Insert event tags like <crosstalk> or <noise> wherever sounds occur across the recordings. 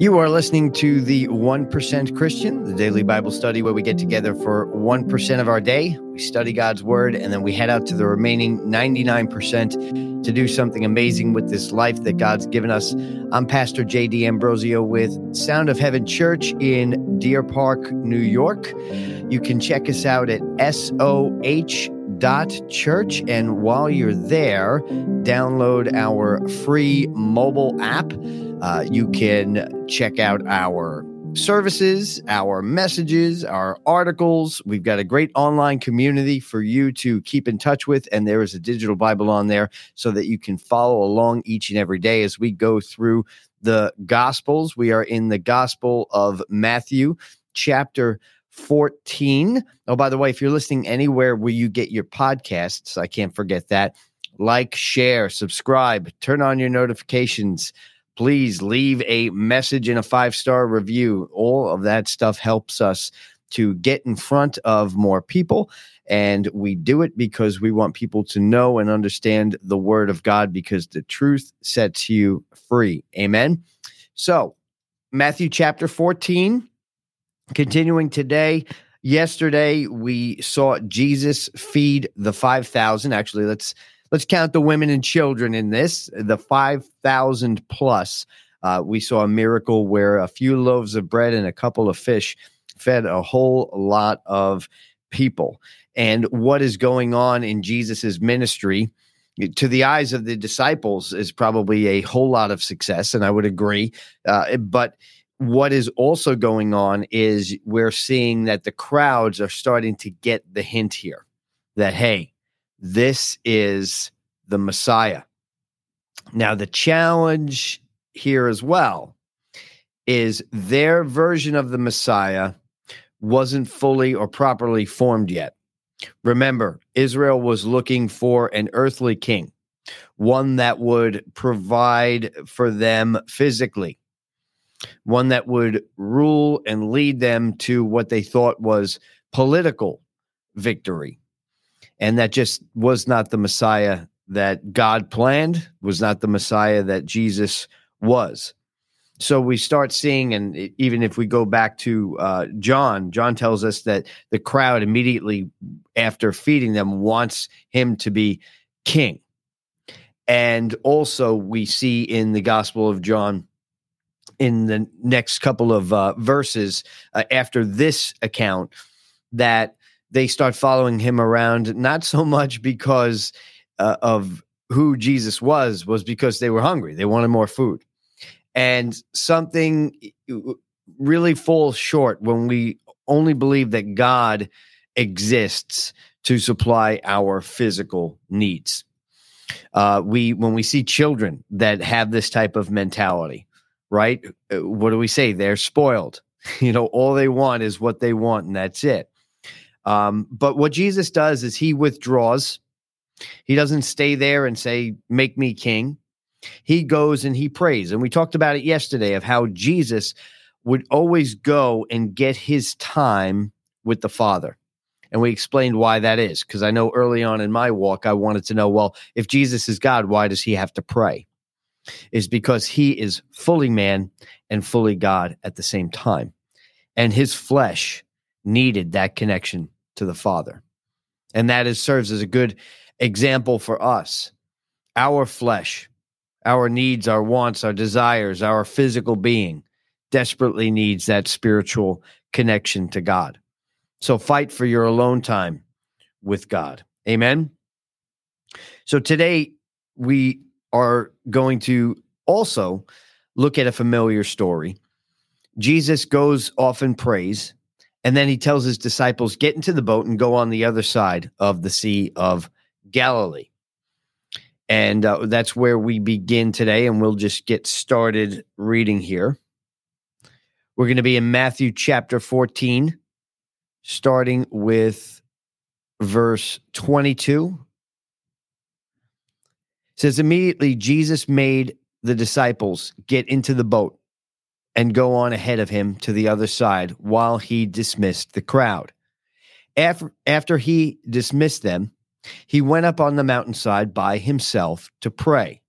You are listening to the 1% Christian, the daily Bible study where we get together for 1% of our day. We study God's word and then we head out to the remaining 99% to do something amazing with this life that God's given us. I'm Pastor Jay D'Ambrosio with Sound of Heaven Church in Deer Park, New York. You can check us out at SOH dot church and while you're there download our free mobile app uh, you can check out our services, our messages, our articles. We've got a great online community for you to keep in touch with. And there is a digital Bible on there so that you can follow along each and every day as we go through the Gospels. We are in the Gospel of Matthew, chapter 14. Oh, by the way, if you're listening anywhere where you get your podcasts, I can't forget that. Like, share, subscribe, turn on your notifications please leave a message and a five star review. All of that stuff helps us to get in front of more people. And we do it because we want people to know and understand the word of God because the truth sets you free. Amen. So, Matthew chapter 14, continuing today. Yesterday, we saw Jesus feed the 5,000. Actually, let's let's count the women and children in this, the 5,000 plus. Uh, we saw a miracle where a few loaves of bread and a couple of fish fed a whole lot of people. And what is going on in Jesus's ministry to the eyes of the disciples is probably a whole lot of success, and I would agree. Uh, but what is also going on is we're seeing that the crowds are starting to get the hint here that, hey, this is the Messiah. Now, the challenge here as well is their version of the Messiah wasn't fully or properly formed yet. Remember, Israel was looking for an earthly king, one that would provide for them physically, one that would rule and lead them to what they thought was political victory. And that just was not the Messiah that God planned, was not the Messiah that Jesus was. So we start seeing, and even if we go back to uh, John, John tells us that the crowd immediately after feeding them wants him to be king. And also, we see in the Gospel of John, in the next couple of uh, verses uh, after this account, that they start following him around, not so much because uh, of who Jesus was, was because they were hungry. They wanted more food. And something really falls short when we only believe that God exists to supply our physical needs. Uh, we when we see children that have this type of mentality, right? Uh, what do we say? They're spoiled. <laughs> You know, all they want is what they want, and that's it. Um, but what Jesus does is he withdraws. He doesn't stay there and say, Make me king. He goes and he prays. And we talked about it yesterday of how Jesus would always go and get his time with the Father. And we explained why that is. Because I know early on in my walk, I wanted to know well, if Jesus is God, why does he have to pray? Is because he is fully man and fully God at the same time. And his flesh needed that connection to the Father. And that is serves as a good example for us. Our flesh, our needs, our wants, our desires, our physical being desperately needs that spiritual connection to God. So fight for your alone time with God. Amen. So today we are going to also look at a familiar story. Jesus goes off and prays and then he tells his disciples, get into the boat and go on the other side of the Sea of Galilee. And uh, that's where we begin today. And we'll just get started reading here. We're going to be in Matthew chapter 14, starting with verse 22. It says, Immediately Jesus made the disciples get into the boat and go on ahead of him to the other side while he dismissed the crowd. After, after he dismissed them, he went up on the mountainside by himself to pray.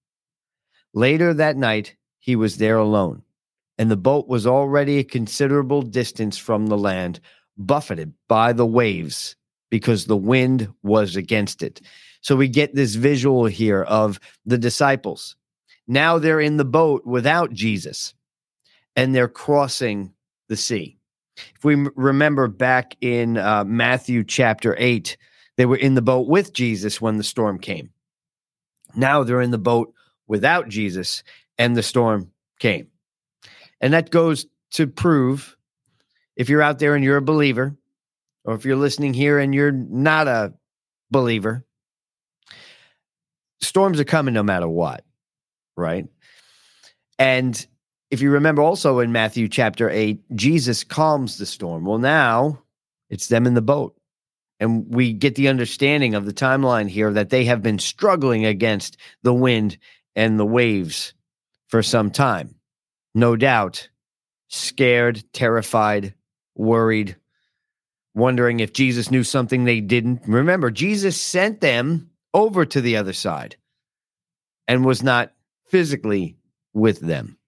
Later that night, he was there alone, and the boat was already a considerable distance from the land, buffeted by the waves because the wind was against it. So we get this visual here of the disciples. Now they're in the boat without Jesus and they're crossing the sea. If we remember back in uh, Matthew chapter 8, they were in the boat with Jesus when the storm came. Now they're in the boat without Jesus and the storm came. And that goes to prove if you're out there and you're a believer, or if you're listening here and you're not a believer, storms are coming no matter what, right? And if you remember also in Matthew chapter 8, Jesus calms the storm. Well, now it's them in the boat. And we get the understanding of the timeline here that they have been struggling against the wind and the waves for some time. No doubt, scared, terrified, worried, wondering if Jesus knew something they didn't. Remember, Jesus sent them over to the other side and was not physically with them.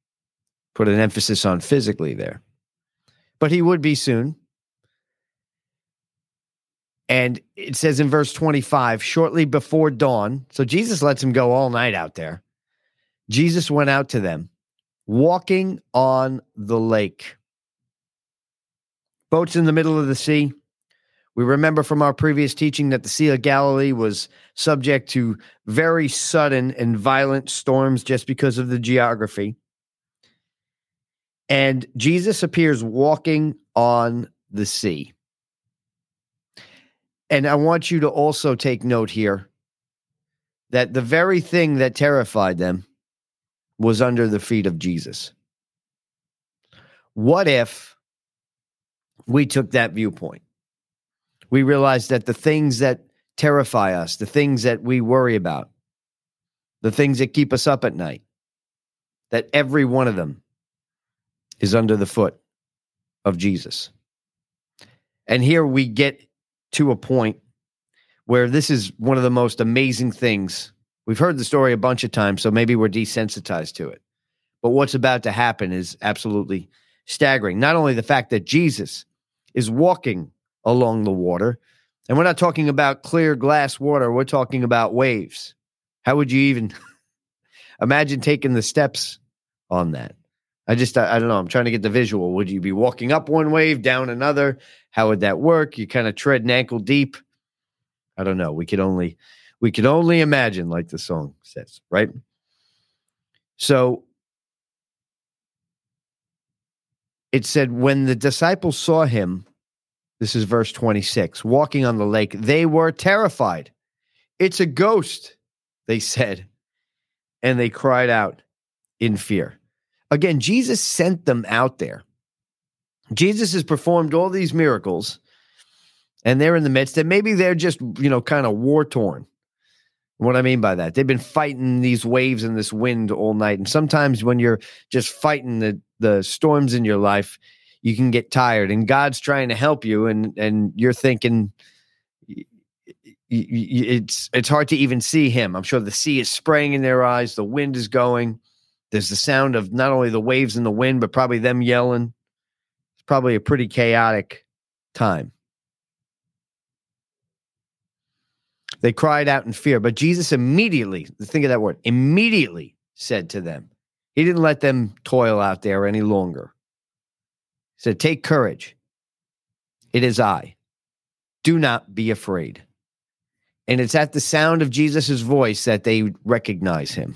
Put an emphasis on physically there. But he would be soon. And it says in verse 25, shortly before dawn, so Jesus lets him go all night out there. Jesus went out to them, walking on the lake. Boats in the middle of the sea. We remember from our previous teaching that the Sea of Galilee was subject to very sudden and violent storms just because of the geography. And Jesus appears walking on the sea. And I want you to also take note here that the very thing that terrified them was under the feet of Jesus. What if we took that viewpoint? We realized that the things that terrify us, the things that we worry about, the things that keep us up at night, that every one of them is under the foot of Jesus. And here we get to a point where this is one of the most amazing things. We've heard the story a bunch of times, so maybe we're desensitized to it. But what's about to happen is absolutely staggering. Not only the fact that Jesus is walking along the water, and we're not talking about clear glass water, we're talking about waves. How would you even <laughs> imagine taking the steps on that? I just, I, I, don't know. I'm trying to get the visual. Would you be walking up one wave, down another? How would that work? You kind of tread an ankle deep. I don't know. We could only, we could only imagine, like the song says, right? So it said, when the disciples saw him, this is verse 26, walking on the lake, they were terrified. It's a ghost, they said, and they cried out in fear. Again, Jesus sent them out there. Jesus has performed all these miracles and they're in the midst and maybe they're just, you know, kind of war torn. What I mean by that, they've been fighting these waves and this wind all night. And sometimes when you're just fighting the, the storms in your life, you can get tired and God's trying to help you and, and you're thinking, it's it's hard to even see him. I'm sure the sea is spraying in their eyes, the wind is going. There's the sound of not only the waves and the wind, but probably them yelling. It's probably a pretty chaotic time. They cried out in fear, but Jesus immediately, think of that word, immediately said to them, He didn't let them toil out there any longer. He said, Take courage. It is I. Do not be afraid. And it's at the sound of Jesus' voice that they recognize him.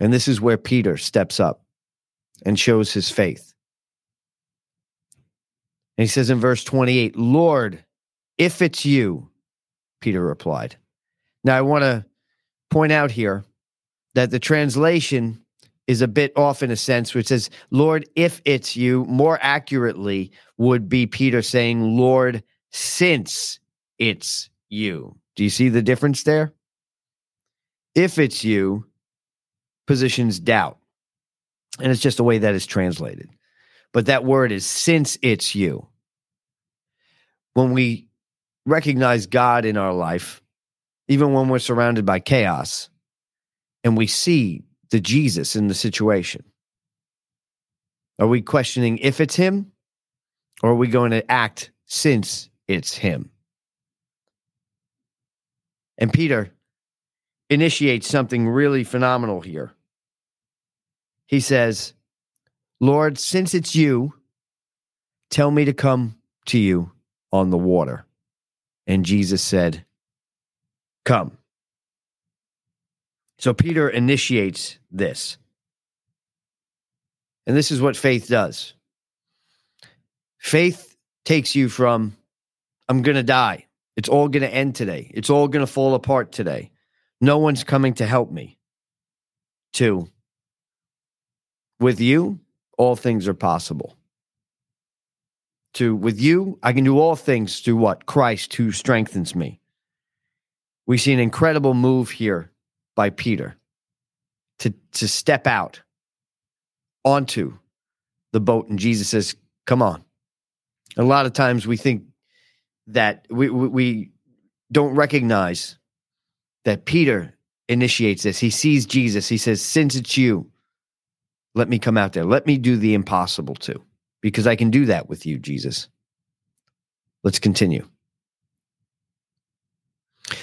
And this is where Peter steps up and shows his faith. And he says in verse 28, Lord, if it's you, Peter replied. Now, I want to point out here that the translation is a bit off in a sense, which says, Lord, if it's you, more accurately would be Peter saying, Lord, since it's you. Do you see the difference there? If it's you, positions doubt. And it's just the way that is translated. But that word is since it's you. When we recognize God in our life, even when we're surrounded by chaos, and we see the Jesus in the situation, Are we questioning if it's him or are we going to act since it's him? And Peter initiates something really phenomenal here. He says, Lord, since it's you, tell me to come to you on the water. And Jesus said, Come. So Peter initiates this. And this is what faith does faith takes you from, I'm going to die. It's all going to end today. It's all going to fall apart today. No one's coming to help me. To, with you, all things are possible. To, with you, I can do all things through what? Christ who strengthens me. We see an incredible move here by Peter to, to step out onto the boat. And Jesus says, Come on. A lot of times we think that we, we, we don't recognize that Peter initiates this. He sees Jesus. He says, Since it's you, let me come out there. Let me do the impossible too, because I can do that with you, Jesus. Let's continue.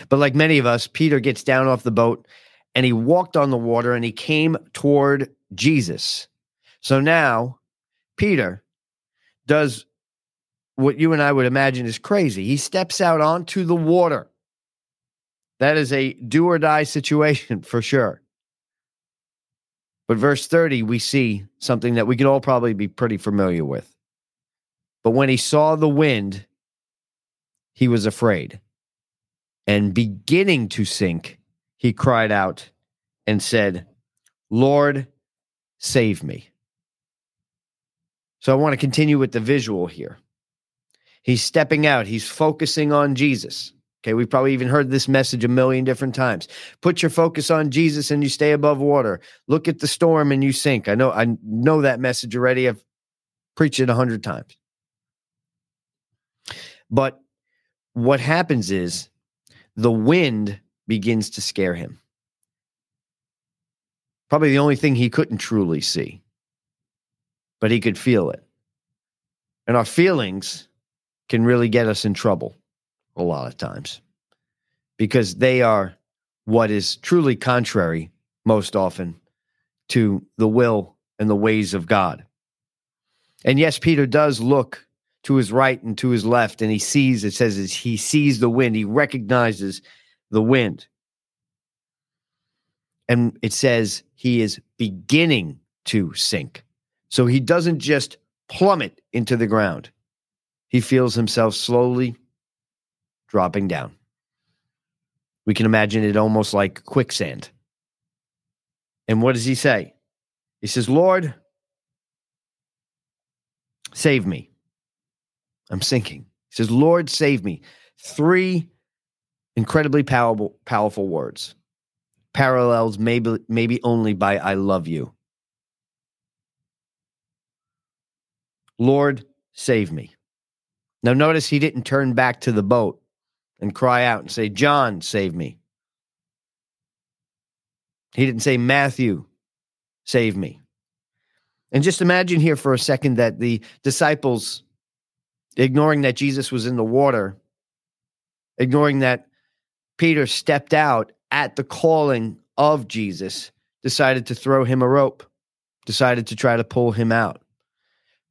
But like many of us, Peter gets down off the boat and he walked on the water and he came toward Jesus. So now Peter does what you and I would imagine is crazy. He steps out onto the water. That is a do or die situation <laughs> for sure. But verse 30, we see something that we could all probably be pretty familiar with. But when he saw the wind, he was afraid. And beginning to sink, he cried out and said, Lord, save me. So I want to continue with the visual here. He's stepping out, he's focusing on Jesus. Okay, we've probably even heard this message a million different times. Put your focus on Jesus and you stay above water. Look at the storm and you sink. I know I know that message already. I've preached it a hundred times. But what happens is the wind begins to scare him. Probably the only thing he couldn't truly see, but he could feel it. And our feelings can really get us in trouble a lot of times because they are what is truly contrary most often to the will and the ways of God. And yes, Peter does look to his right and to his left, and he sees, it says, he sees the wind, he recognizes the wind. And it says he is beginning to sink. So he doesn't just plummet into the ground, he feels himself slowly dropping down. We can imagine it almost like quicksand. And what does he say? He says, Lord, save me. I'm sinking. He says, Lord, save me. Three incredibly powerful, powerful words. Parallels maybe, maybe only by I love you. Lord, save me. Now, notice he didn't turn back to the boat and cry out and say, John, save me. He didn't say, Matthew, save me. And just imagine here for a second that the disciples, ignoring that Jesus was in the water, ignoring that Peter stepped out at the calling of Jesus, decided to throw him a rope, decided to try to pull him out.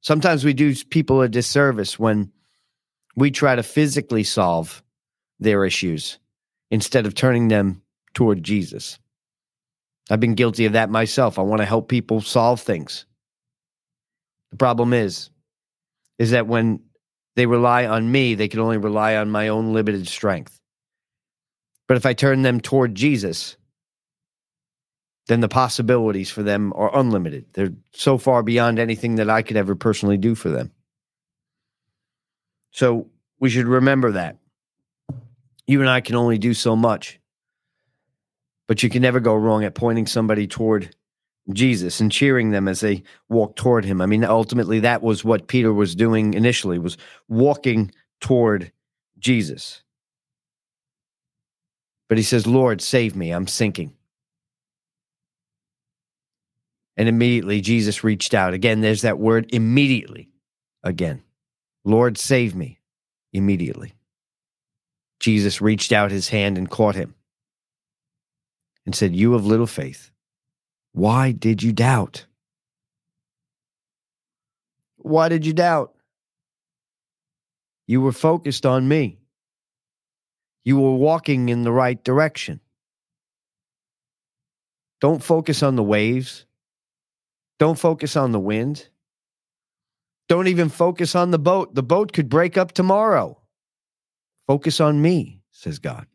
Sometimes we do people a disservice when we try to physically solve their issues instead of turning them toward Jesus. I've been guilty of that myself. I want to help people solve things. The problem is is that when they rely on me, they can only rely on my own limited strength. But if I turn them toward Jesus, then the possibilities for them are unlimited. They're so far beyond anything that I could ever personally do for them. So we should remember that you and I can only do so much. But you can never go wrong at pointing somebody toward Jesus and cheering them as they walk toward him. I mean, ultimately that was what Peter was doing initially, was walking toward Jesus. But he says, Lord, save me. I'm sinking. And immediately Jesus reached out. Again, there's that word immediately. Again, Lord, save me immediately. Jesus reached out his hand and caught him and said, You of little faith, why did you doubt? Why did you doubt? You were focused on me. You were walking in the right direction. Don't focus on the waves. Don't focus on the wind. Don't even focus on the boat. The boat could break up tomorrow. Focus on me, says God.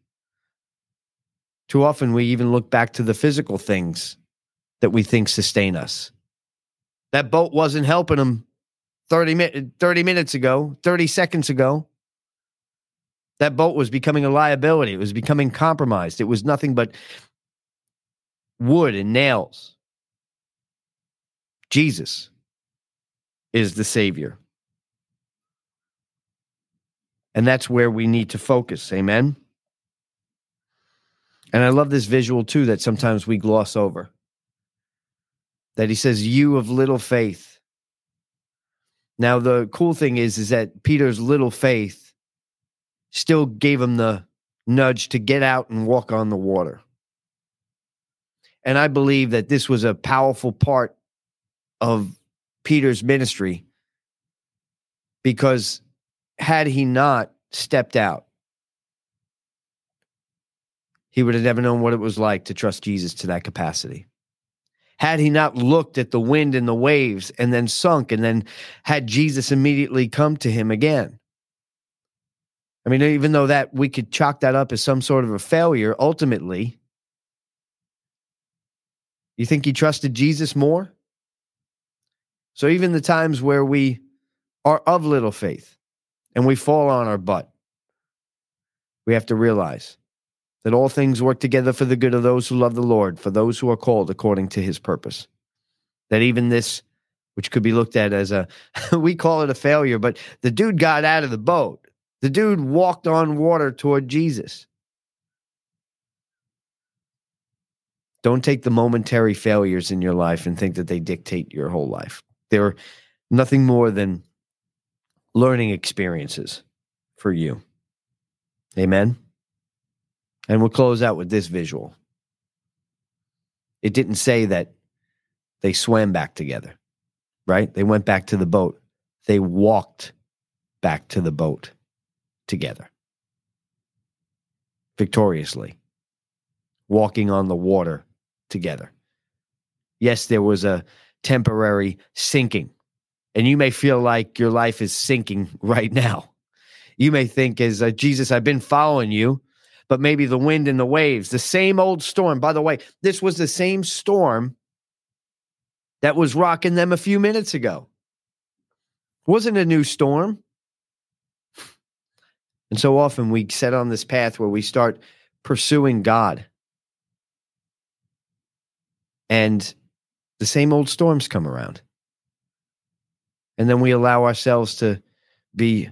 Too often we even look back to the physical things that we think sustain us. That boat wasn't helping them 30, mi- 30 minutes ago, 30 seconds ago. That boat was becoming a liability. It was becoming compromised. It was nothing but wood and nails. Jesus is the Savior. And that's where we need to focus. Amen. And I love this visual too that sometimes we gloss over. That he says, You of little faith. Now, the cool thing is, is that Peter's little faith still gave him the nudge to get out and walk on the water. And I believe that this was a powerful part of Peter's ministry because had he not stepped out, he would have never known what it was like to trust Jesus to that capacity. Had he not looked at the wind and the waves and then sunk and then had Jesus immediately come to him again. I mean, even though that we could chalk that up as some sort of a failure, ultimately, you think he trusted Jesus more? So even the times where we are of little faith and we fall on our butt, we have to realize that all things work together for the good of those who love the Lord, for those who are called according to his purpose. That even this, which could be looked at as a, <laughs> we call it a failure, but the dude got out of the boat. The dude walked on water toward Jesus. Don't take the momentary failures in your life and think that they dictate your whole life. They're nothing more than learning experiences for you. Amen. And we'll close out with this visual. It didn't say that they swam back together, right? They went back to the boat. They walked back to the boat together victoriously, walking on the water together. Yes, there was a temporary sinking. And you may feel like your life is sinking <laughs> right now. You may think, as uh, Jesus, I've been following you, but maybe the wind and the waves, the same old storm. By the way, this was the same storm that was rocking them a few minutes ago. Wasn't a new storm. And so often we set on this path where we start pursuing God. And the same old storms come around. And then we allow ourselves to be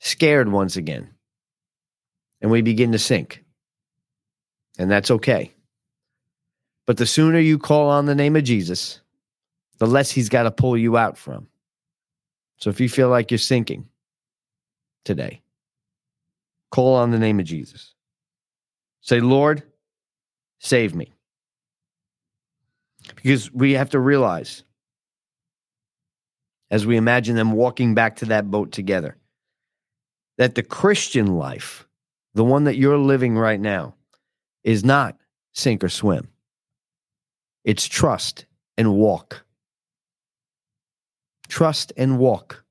scared once again. And we begin to sink. And that's okay. But the sooner you call on the name of Jesus, the less he's got to pull you out from. So if you feel like you're sinking today, call on the name of Jesus. Say, Lord, save me. Because we have to realize, as we imagine them walking back to that boat together, that the Christian life, the one that you're living right now, is not sink or swim. It's trust and walk. Trust and walk.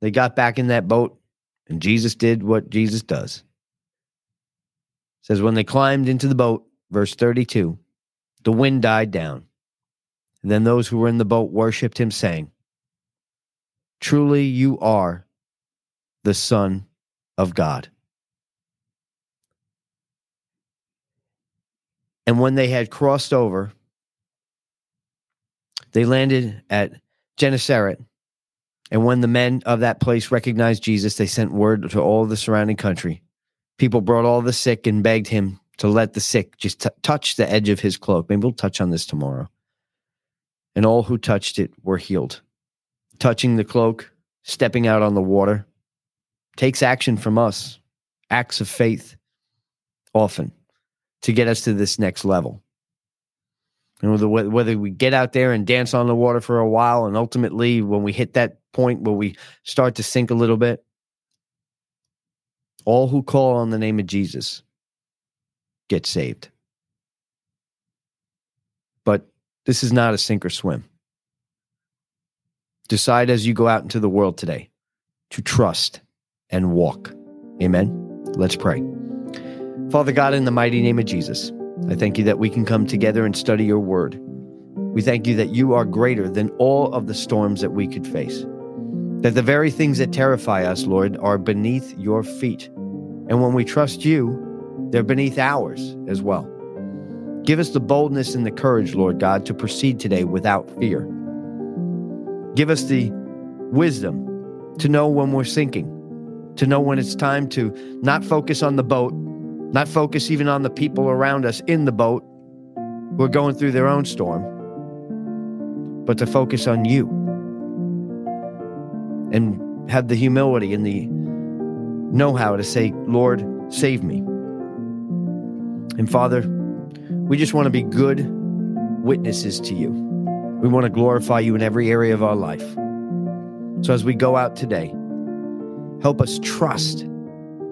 They got back in that boat, and Jesus did what Jesus does. It says, when they climbed into the boat, verse 32, the wind died down. Then those who were in the boat worshipped him, saying, Truly you are the Son of God. And when they had crossed over, they landed at Gennesaret. And when the men of that place recognized Jesus, they sent word to all the surrounding country. People brought all the sick and begged him to let the sick just t- touch the edge of his cloak. Maybe we'll touch on this tomorrow. And all who touched it were healed. Touching the cloak, stepping out on the water, takes action from us, acts of faith, often, to get us to this next level. And whether, whether we get out there and dance on the water for a while, and ultimately, when we hit that point where we start to sink a little bit, all who call on the name of Jesus get saved. But this is not a sink or swim. Decide as you go out into the world today to trust and walk. Amen. Let's pray. Father God, in the mighty name of Jesus, I thank you that we can come together and study your word. We thank you that you are greater than all of the storms that we could face. That the very things that terrify us, Lord, are beneath your feet. And when we trust you, they're beneath ours as well. Give us the boldness and the courage, Lord God, to proceed today without fear. Give us the wisdom to know when we're sinking, to know when it's time to not focus on the boat, not focus even on the people around us in the boat who are going through their own storm, but to focus on you and have the humility and the know how to say, Lord, save me. And Father, we just want to be good witnesses to you. We want to glorify you in every area of our life. So as we go out today, help us trust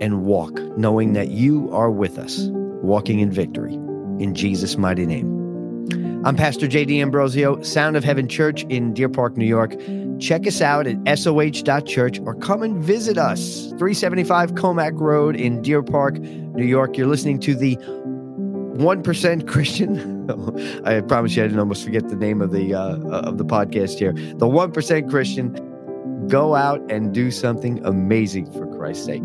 and walk, knowing that you are with us, walking in victory. In Jesus' mighty name. I'm Pastor Jay D'Ambrosio, Sound of Heaven Church in Deer Park, New York. Check us out at soh.church or come and visit us, 375 Commack Road in Deer Park, New York. You're listening to the 1% Christian. <laughs> I promise you I didn't almost forget the name of the uh, of the podcast here. The 1% Christian go out and do something amazing for Christ's sake.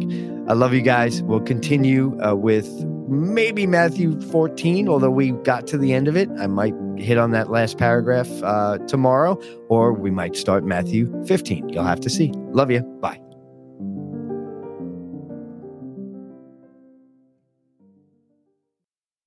I love you guys. We'll continue uh, with maybe Matthew 14, although we got to the end of it. I might hit on that last paragraph uh, tomorrow, or we might start Matthew 15. You'll have to see. Love you. Bye.